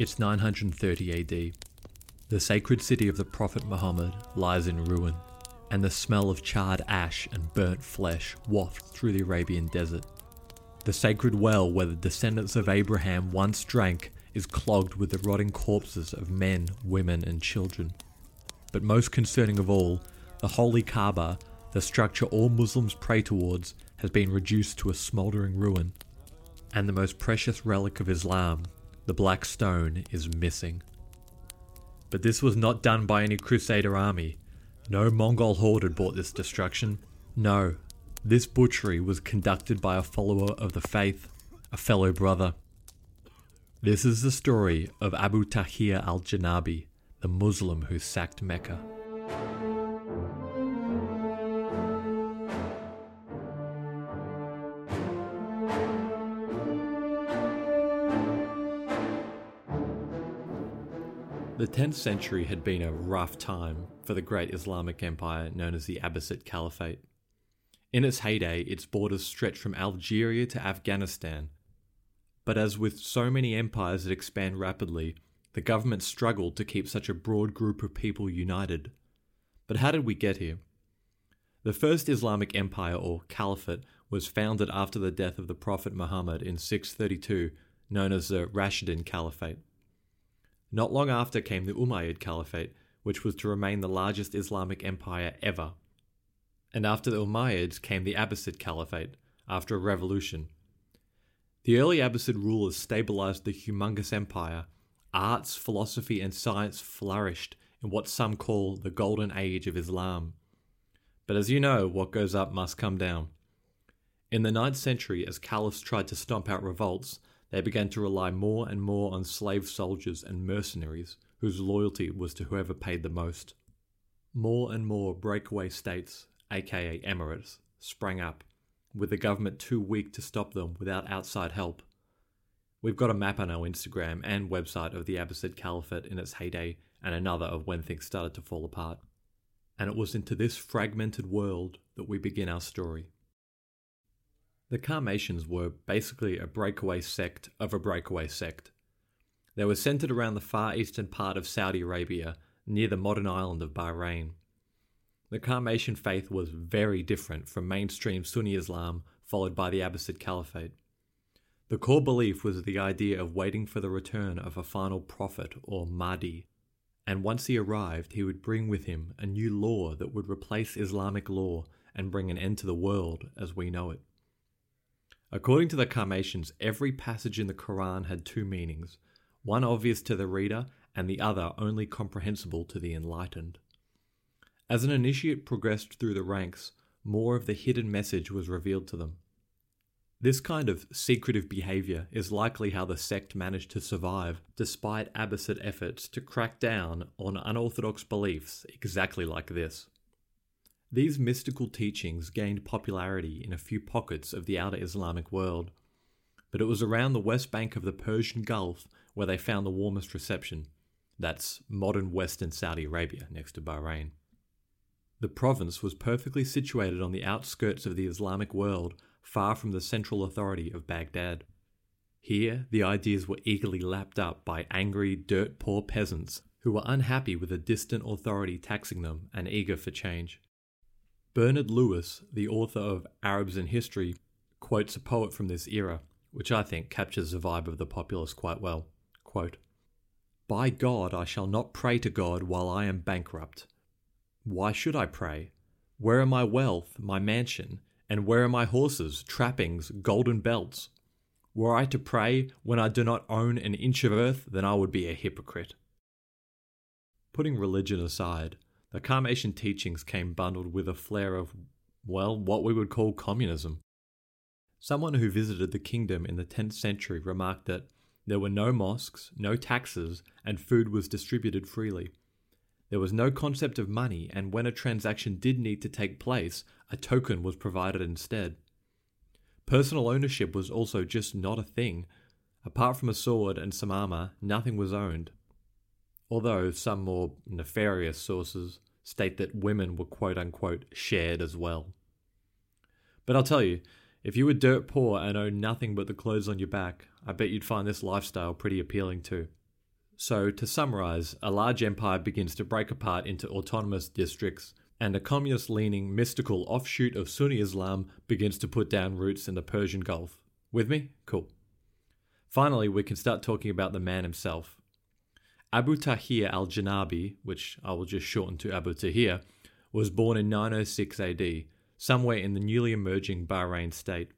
It's 930 AD. The sacred city of the Prophet Muhammad lies in ruin, and the smell of charred ash and burnt flesh wafts through the Arabian desert. The sacred well where the descendants of Abraham once drank is clogged with the rotting corpses of men, women, and children. But most concerning of all, the holy Kaaba, the structure all Muslims pray towards, has been reduced to a smouldering ruin. And the most precious relic of Islam, the black stone, is missing. But this was not done by any Crusader army. No Mongol horde had brought this destruction. No, this butchery was conducted by a follower of the faith, a fellow brother. This is the story of Abu Tahir al Janabi, the Muslim who sacked Mecca. The 10th century had been a rough time for the great Islamic empire known as the Abbasid Caliphate. In its heyday, its borders stretched from Algeria to Afghanistan. But as with so many empires that expand rapidly, the government struggled to keep such a broad group of people united. But how did we get here? The first Islamic empire, or caliphate, was founded after the death of the Prophet Muhammad in 632, known as the Rashidun Caliphate. Not long after came the Umayyad Caliphate, which was to remain the largest Islamic empire ever. And after the Umayyads came the Abbasid Caliphate, after a revolution. The early Abbasid rulers stabilized the humongous empire. Arts, philosophy, and science flourished in what some call the Golden Age of Islam. But as you know, what goes up must come down. In the 9th century, as caliphs tried to stomp out revolts, they began to rely more and more on slave soldiers and mercenaries whose loyalty was to whoever paid the most. More and more breakaway states, aka emirates, sprang up, with the government too weak to stop them without outside help. We've got a map on our Instagram and website of the Abbasid Caliphate in its heyday and another of when things started to fall apart. And it was into this fragmented world that we begin our story. The Karmatians were basically a breakaway sect of a breakaway sect. They were centered around the far eastern part of Saudi Arabia, near the modern island of Bahrain. The Karmatian faith was very different from mainstream Sunni Islam, followed by the Abbasid Caliphate. The core belief was the idea of waiting for the return of a final prophet or Mahdi, and once he arrived, he would bring with him a new law that would replace Islamic law and bring an end to the world as we know it. According to the Karmatians, every passage in the Quran had two meanings one obvious to the reader, and the other only comprehensible to the enlightened. As an initiate progressed through the ranks, more of the hidden message was revealed to them. This kind of secretive behavior is likely how the sect managed to survive despite Abbasid efforts to crack down on unorthodox beliefs exactly like this. These mystical teachings gained popularity in a few pockets of the outer Islamic world, but it was around the west bank of the Persian Gulf where they found the warmest reception. That's modern western Saudi Arabia next to Bahrain. The province was perfectly situated on the outskirts of the Islamic world, far from the central authority of Baghdad. Here, the ideas were eagerly lapped up by angry, dirt poor peasants who were unhappy with a distant authority taxing them and eager for change. Bernard Lewis, the author of Arabs in History, quotes a poet from this era, which I think captures the vibe of the populace quite well. Quote, By God, I shall not pray to God while I am bankrupt. Why should I pray? Where are my wealth, my mansion, and where are my horses, trappings, golden belts? Were I to pray when I do not own an inch of earth, then I would be a hypocrite. Putting religion aside, the Karmatian teachings came bundled with a flair of, well, what we would call communism. Someone who visited the kingdom in the 10th century remarked that there were no mosques, no taxes, and food was distributed freely. There was no concept of money, and when a transaction did need to take place, a token was provided instead. Personal ownership was also just not a thing. Apart from a sword and some armour, nothing was owned although some more nefarious sources state that women were quote unquote shared as well. But I'll tell you, if you were dirt poor and owned nothing but the clothes on your back, I bet you'd find this lifestyle pretty appealing too. So, to summarize, a large empire begins to break apart into autonomous districts, and a communist leaning mystical offshoot of Sunni Islam begins to put down roots in the Persian Gulf. With me? Cool. Finally, we can start talking about the man himself. Abu Tahir al Janabi, which I will just shorten to Abu Tahir, was born in 906 AD, somewhere in the newly emerging Bahrain state.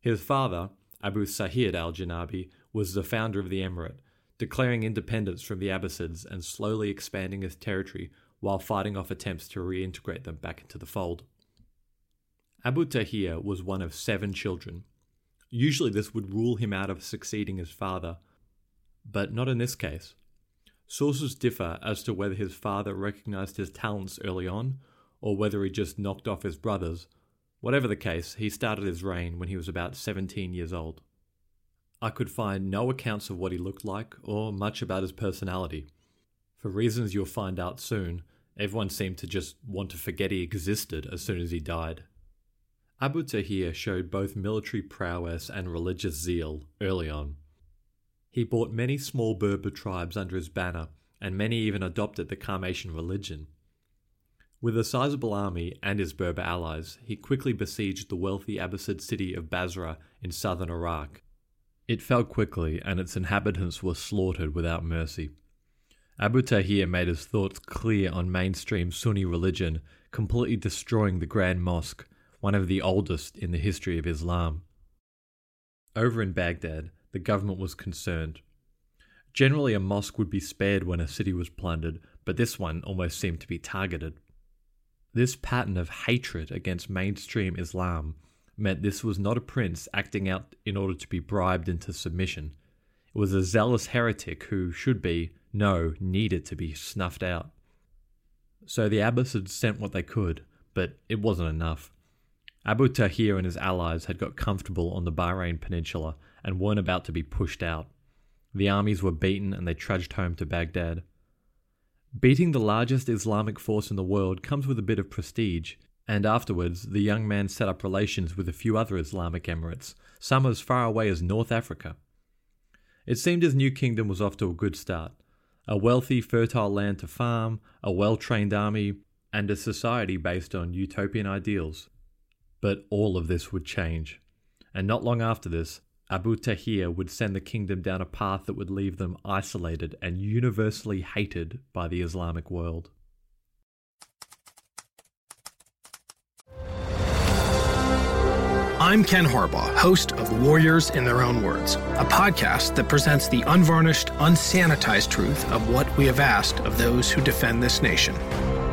His father, Abu Sa'id al Janabi, was the founder of the emirate, declaring independence from the Abbasids and slowly expanding its territory while fighting off attempts to reintegrate them back into the fold. Abu Tahir was one of seven children. Usually, this would rule him out of succeeding his father, but not in this case. Sources differ as to whether his father recognized his talents early on or whether he just knocked off his brothers. Whatever the case, he started his reign when he was about 17 years old. I could find no accounts of what he looked like or much about his personality. For reasons you'll find out soon, everyone seemed to just want to forget he existed as soon as he died. Abu Tahir showed both military prowess and religious zeal early on. He brought many small Berber tribes under his banner, and many even adopted the Qarmatian religion. With a sizable army and his Berber allies, he quickly besieged the wealthy Abbasid city of Basra in southern Iraq it fell quickly, and its inhabitants were slaughtered without mercy. Abu Tahir made his thoughts clear on mainstream Sunni religion, completely destroying the Grand Mosque, one of the oldest in the history of Islam. Over in Baghdad, the government was concerned. Generally, a mosque would be spared when a city was plundered, but this one almost seemed to be targeted. This pattern of hatred against mainstream Islam meant this was not a prince acting out in order to be bribed into submission. It was a zealous heretic who should be, no, needed to be snuffed out. So the Abbasids sent what they could, but it wasn't enough. Abu Tahir and his allies had got comfortable on the Bahrain Peninsula and weren't about to be pushed out. The armies were beaten and they trudged home to Baghdad. Beating the largest Islamic force in the world comes with a bit of prestige, and afterwards the young man set up relations with a few other Islamic emirates, some as far away as North Africa. It seemed his new kingdom was off to a good start a wealthy, fertile land to farm, a well trained army, and a society based on utopian ideals. But all of this would change. And not long after this, Abu Tahir would send the kingdom down a path that would leave them isolated and universally hated by the Islamic world. I'm Ken Harbaugh, host of Warriors in Their Own Words, a podcast that presents the unvarnished, unsanitized truth of what we have asked of those who defend this nation.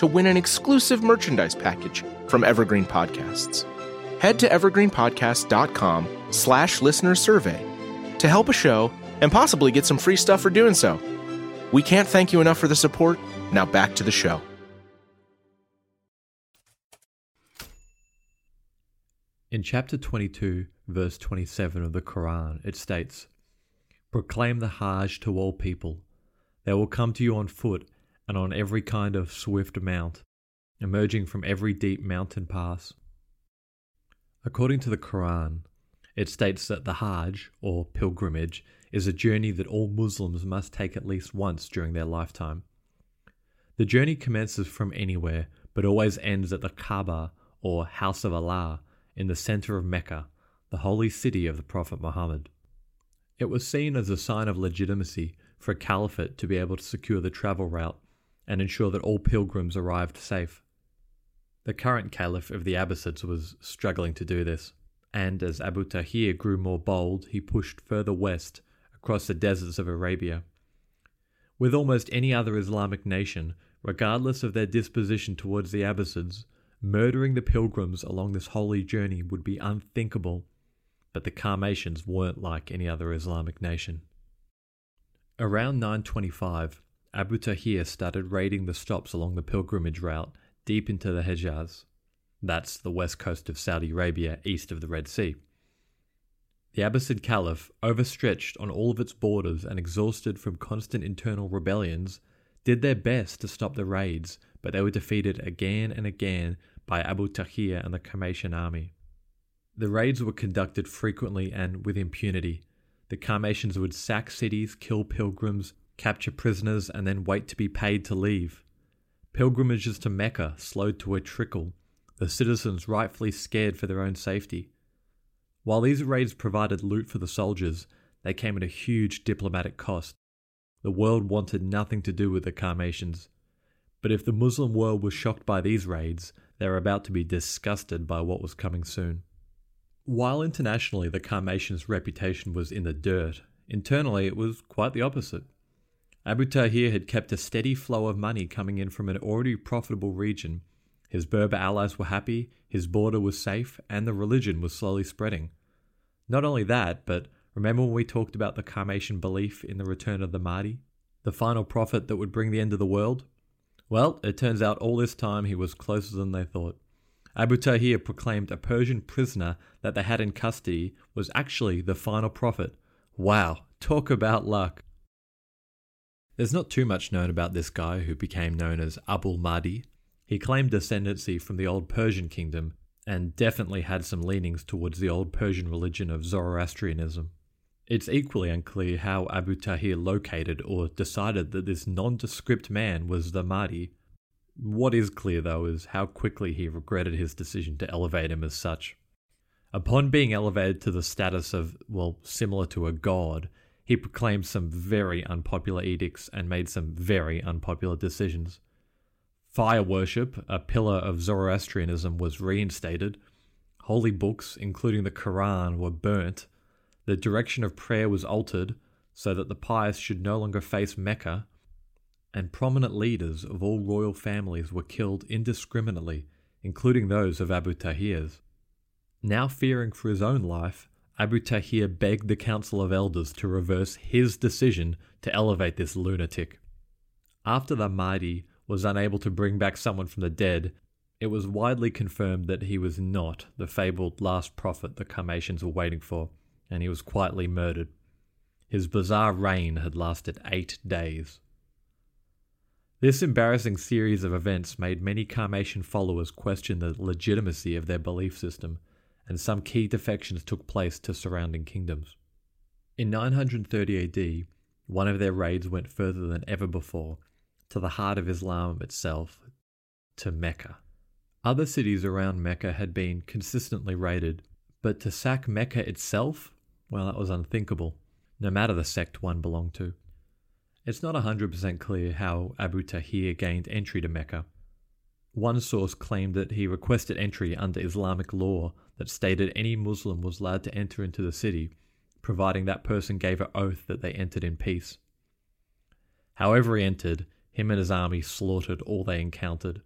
to win an exclusive merchandise package from Evergreen Podcasts head to evergreenpodcast.com slash listener survey to help a show and possibly get some free stuff for doing so. We can't thank you enough for the support. Now back to the show. In chapter 22, verse 27 of the Quran, it states, Proclaim the Hajj to all people. They will come to you on foot and on every kind of swift mount, emerging from every deep mountain pass. According to the Quran, it states that the Hajj, or pilgrimage, is a journey that all Muslims must take at least once during their lifetime. The journey commences from anywhere, but always ends at the Kaaba, or House of Allah, in the center of Mecca, the holy city of the Prophet Muhammad. It was seen as a sign of legitimacy for a caliphate to be able to secure the travel route and ensure that all pilgrims arrived safe. The current caliph of the Abbasids was struggling to do this, and as Abu Tahir grew more bold, he pushed further west across the deserts of Arabia. With almost any other Islamic nation, regardless of their disposition towards the Abbasids, murdering the pilgrims along this holy journey would be unthinkable, but the Karmatians weren't like any other Islamic nation. Around 925, Abu Tahir started raiding the stops along the pilgrimage route deep into the Hejaz. That's the west coast of Saudi Arabia, east of the Red Sea. The Abbasid Caliph, overstretched on all of its borders and exhausted from constant internal rebellions, did their best to stop the raids, but they were defeated again and again by Abu Tahir and the Karmatian army. The raids were conducted frequently and with impunity. The Karmatians would sack cities, kill pilgrims, capture prisoners, and then wait to be paid to leave. Pilgrimages to Mecca slowed to a trickle, the citizens rightfully scared for their own safety. While these raids provided loot for the soldiers, they came at a huge diplomatic cost. The world wanted nothing to do with the Karmatians. But if the Muslim world was shocked by these raids, they were about to be disgusted by what was coming soon. While internationally the Karmatians' reputation was in the dirt, internally it was quite the opposite. Abu Tahir had kept a steady flow of money coming in from an already profitable region. His Berber allies were happy, his border was safe, and the religion was slowly spreading. Not only that, but remember when we talked about the Karmatian belief in the return of the Mahdi? The final prophet that would bring the end of the world? Well, it turns out all this time he was closer than they thought. Abu Tahir proclaimed a Persian prisoner that they had in custody was actually the final prophet. Wow, talk about luck. There's not too much known about this guy who became known as Abul Mahdi. He claimed descendancy from the old Persian kingdom and definitely had some leanings towards the old Persian religion of Zoroastrianism. It's equally unclear how Abu Tahir located or decided that this nondescript man was the Mahdi. What is clear, though, is how quickly he regretted his decision to elevate him as such. Upon being elevated to the status of, well, similar to a god, he proclaimed some very unpopular edicts and made some very unpopular decisions. Fire worship, a pillar of Zoroastrianism, was reinstated. Holy books, including the Quran, were burnt. The direction of prayer was altered so that the pious should no longer face Mecca. And prominent leaders of all royal families were killed indiscriminately, including those of Abu Tahir's. Now fearing for his own life, Abu Tahir begged the Council of Elders to reverse his decision to elevate this lunatic. After the Mahdi was unable to bring back someone from the dead, it was widely confirmed that he was not the fabled last prophet the Karmatians were waiting for, and he was quietly murdered. His bizarre reign had lasted eight days. This embarrassing series of events made many Karmatian followers question the legitimacy of their belief system and some key defections took place to surrounding kingdoms. In 930 AD, one of their raids went further than ever before, to the heart of Islam itself, to Mecca. Other cities around Mecca had been consistently raided, but to sack Mecca itself, well, that was unthinkable, no matter the sect one belonged to. It's not 100% clear how Abu Tahir gained entry to Mecca. One source claimed that he requested entry under Islamic law that stated any Muslim was allowed to enter into the city, providing that person gave an oath that they entered in peace. However, he entered, him and his army slaughtered all they encountered.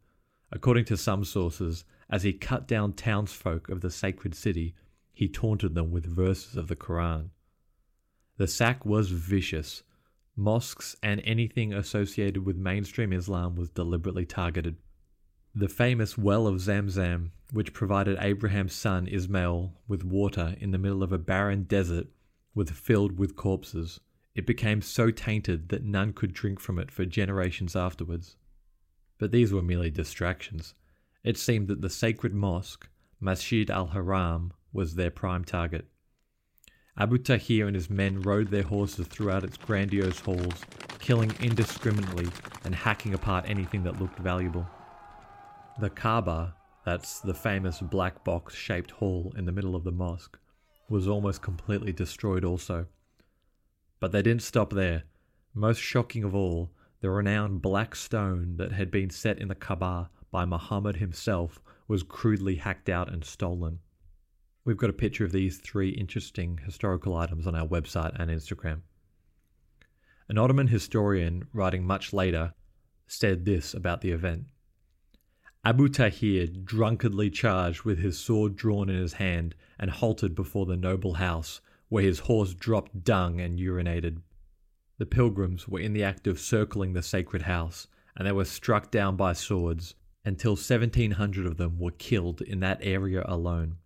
According to some sources, as he cut down townsfolk of the sacred city, he taunted them with verses of the Quran. The sack was vicious. Mosques and anything associated with mainstream Islam was deliberately targeted. The famous well of Zamzam, which provided Abraham's son Ismail with water in the middle of a barren desert, was filled with corpses. It became so tainted that none could drink from it for generations afterwards. But these were merely distractions. It seemed that the sacred mosque, Masjid al Haram, was their prime target. Abu Tahir and his men rode their horses throughout its grandiose halls, killing indiscriminately and hacking apart anything that looked valuable. The Kaaba, that's the famous black box shaped hall in the middle of the mosque, was almost completely destroyed also. But they didn't stop there. Most shocking of all, the renowned black stone that had been set in the Kaaba by Muhammad himself was crudely hacked out and stolen. We've got a picture of these three interesting historical items on our website and Instagram. An Ottoman historian, writing much later, said this about the event Abu Tahir drunkenly charged with his sword drawn in his hand and halted before the noble house, where his horse dropped dung and urinated. The pilgrims were in the act of circling the sacred house, and they were struck down by swords, until 1700 of them were killed in that area alone.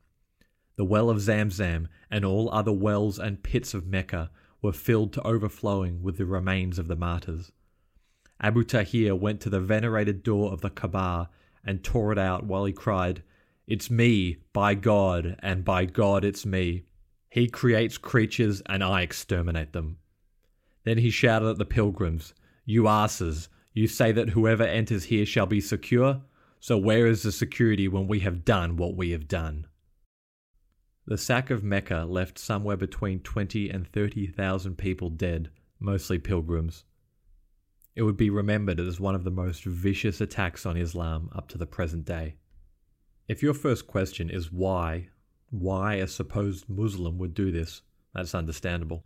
The well of Zamzam and all other wells and pits of Mecca were filled to overflowing with the remains of the martyrs. Abu Tahir went to the venerated door of the Kaaba and tore it out while he cried, It's me, by God, and by God it's me. He creates creatures and I exterminate them. Then he shouted at the pilgrims, You asses, you say that whoever enters here shall be secure? So where is the security when we have done what we have done? The sack of Mecca left somewhere between 20 and 30,000 people dead, mostly pilgrims. It would be remembered as one of the most vicious attacks on Islam up to the present day. If your first question is why, why a supposed Muslim would do this, that's understandable.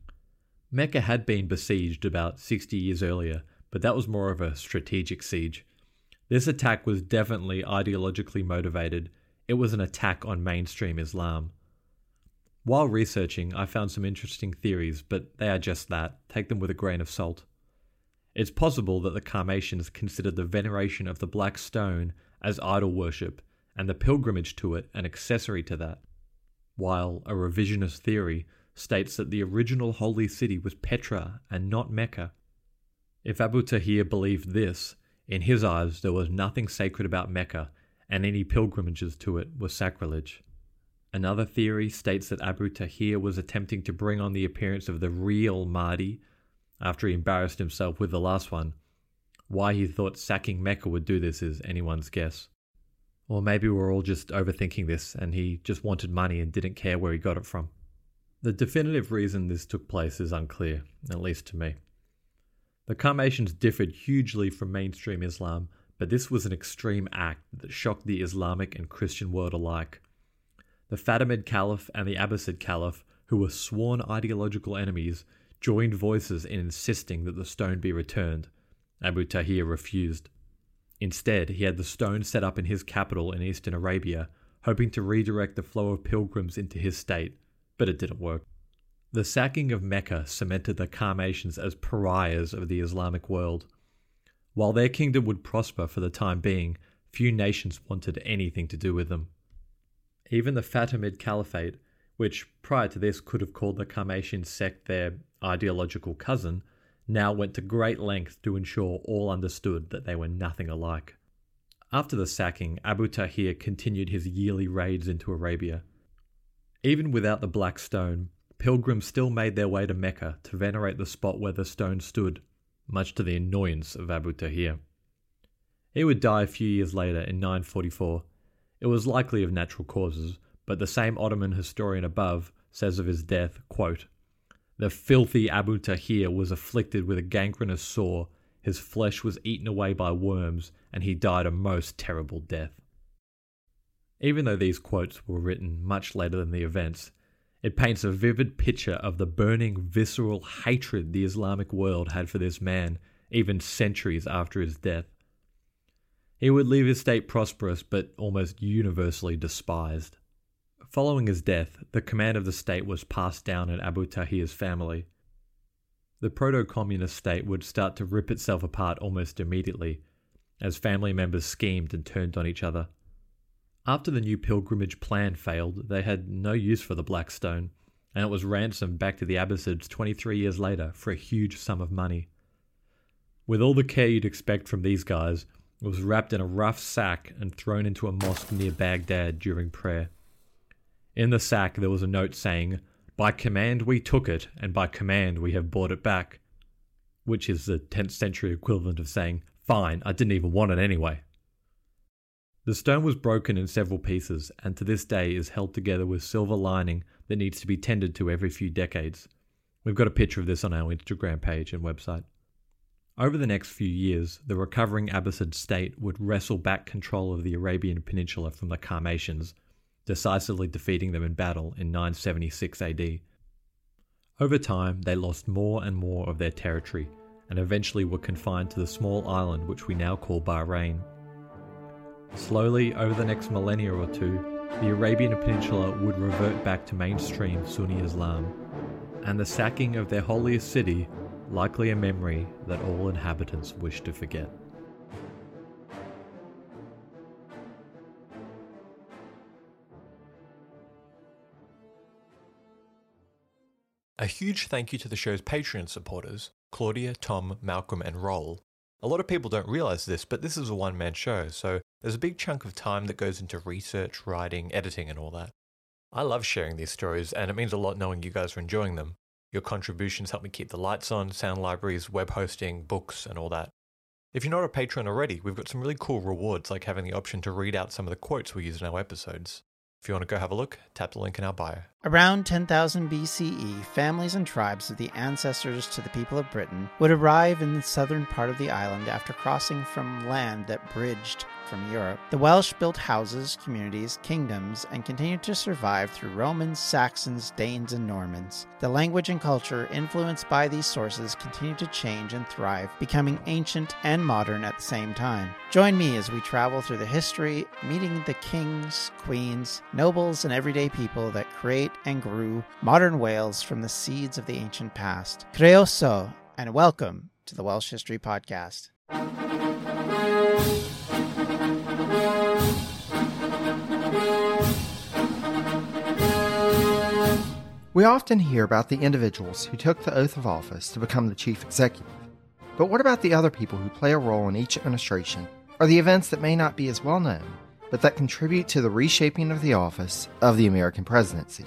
Mecca had been besieged about 60 years earlier, but that was more of a strategic siege. This attack was definitely ideologically motivated. It was an attack on mainstream Islam. While researching, I found some interesting theories, but they are just that. Take them with a grain of salt. It's possible that the Karmatians considered the veneration of the black stone as idol worship, and the pilgrimage to it an accessory to that, while a revisionist theory states that the original holy city was Petra and not Mecca. If Abu Tahir believed this, in his eyes there was nothing sacred about Mecca, and any pilgrimages to it were sacrilege. Another theory states that Abu Tahir was attempting to bring on the appearance of the real Mahdi after he embarrassed himself with the last one. Why he thought sacking Mecca would do this is anyone's guess. Or maybe we're all just overthinking this and he just wanted money and didn't care where he got it from. The definitive reason this took place is unclear, at least to me. The Karmatians differed hugely from mainstream Islam, but this was an extreme act that shocked the Islamic and Christian world alike. The Fatimid Caliph and the Abbasid Caliph, who were sworn ideological enemies, joined voices in insisting that the stone be returned. Abu Tahir refused. Instead, he had the stone set up in his capital in eastern Arabia, hoping to redirect the flow of pilgrims into his state, but it didn't work. The sacking of Mecca cemented the Karmatians as pariahs of the Islamic world. While their kingdom would prosper for the time being, few nations wanted anything to do with them. Even the Fatimid Caliphate, which prior to this could have called the Karmatian sect their ideological cousin, now went to great lengths to ensure all understood that they were nothing alike. After the sacking, Abu Tahir continued his yearly raids into Arabia. Even without the Black Stone, pilgrims still made their way to Mecca to venerate the spot where the stone stood, much to the annoyance of Abu Tahir. He would die a few years later in 944, it was likely of natural causes, but the same Ottoman historian above says of his death, quote, The filthy Abu Tahir was afflicted with a gangrenous sore, his flesh was eaten away by worms, and he died a most terrible death. Even though these quotes were written much later than the events, it paints a vivid picture of the burning, visceral hatred the Islamic world had for this man, even centuries after his death. He would leave his state prosperous but almost universally despised. Following his death, the command of the state was passed down in Abu Tahir's family. The proto communist state would start to rip itself apart almost immediately, as family members schemed and turned on each other. After the new pilgrimage plan failed, they had no use for the Black Stone, and it was ransomed back to the Abbasids 23 years later for a huge sum of money. With all the care you'd expect from these guys, it was wrapped in a rough sack and thrown into a mosque near Baghdad during prayer. In the sack there was a note saying, By command we took it, and by command we have brought it back. Which is the 10th century equivalent of saying, Fine, I didn't even want it anyway. The stone was broken in several pieces, and to this day is held together with silver lining that needs to be tended to every few decades. We've got a picture of this on our Instagram page and website. Over the next few years, the recovering Abbasid state would wrestle back control of the Arabian Peninsula from the Karmatians, decisively defeating them in battle in 976 AD. Over time, they lost more and more of their territory and eventually were confined to the small island which we now call Bahrain. Slowly, over the next millennia or two, the Arabian Peninsula would revert back to mainstream Sunni Islam, and the sacking of their holiest city likely a memory that all inhabitants wish to forget. A huge thank you to the show's Patreon supporters Claudia, Tom, Malcolm, and Roll. A lot of people don't realize this, but this is a one man show, so there's a big chunk of time that goes into research, writing, editing, and all that. I love sharing these stories, and it means a lot knowing you guys are enjoying them. Your contributions help me keep the lights on, sound libraries, web hosting, books, and all that. If you're not a patron already, we've got some really cool rewards like having the option to read out some of the quotes we use in our episodes. If you want to go have a look, tap the link in our bio. Around 10,000 BCE, families and tribes of the ancestors to the people of Britain would arrive in the southern part of the island after crossing from land that bridged from Europe. The Welsh built houses, communities, kingdoms, and continued to survive through Romans, Saxons, Danes, and Normans. The language and culture influenced by these sources continued to change and thrive, becoming ancient and modern at the same time. Join me as we travel through the history, meeting the kings, queens, nobles, and everyday people that create and grew modern Wales from the seeds of the ancient past. Croeso, and welcome to the Welsh History Podcast. We often hear about the individuals who took the oath of office to become the chief executive. But what about the other people who play a role in each administration, or the events that may not be as well known, but that contribute to the reshaping of the office of the American presidency?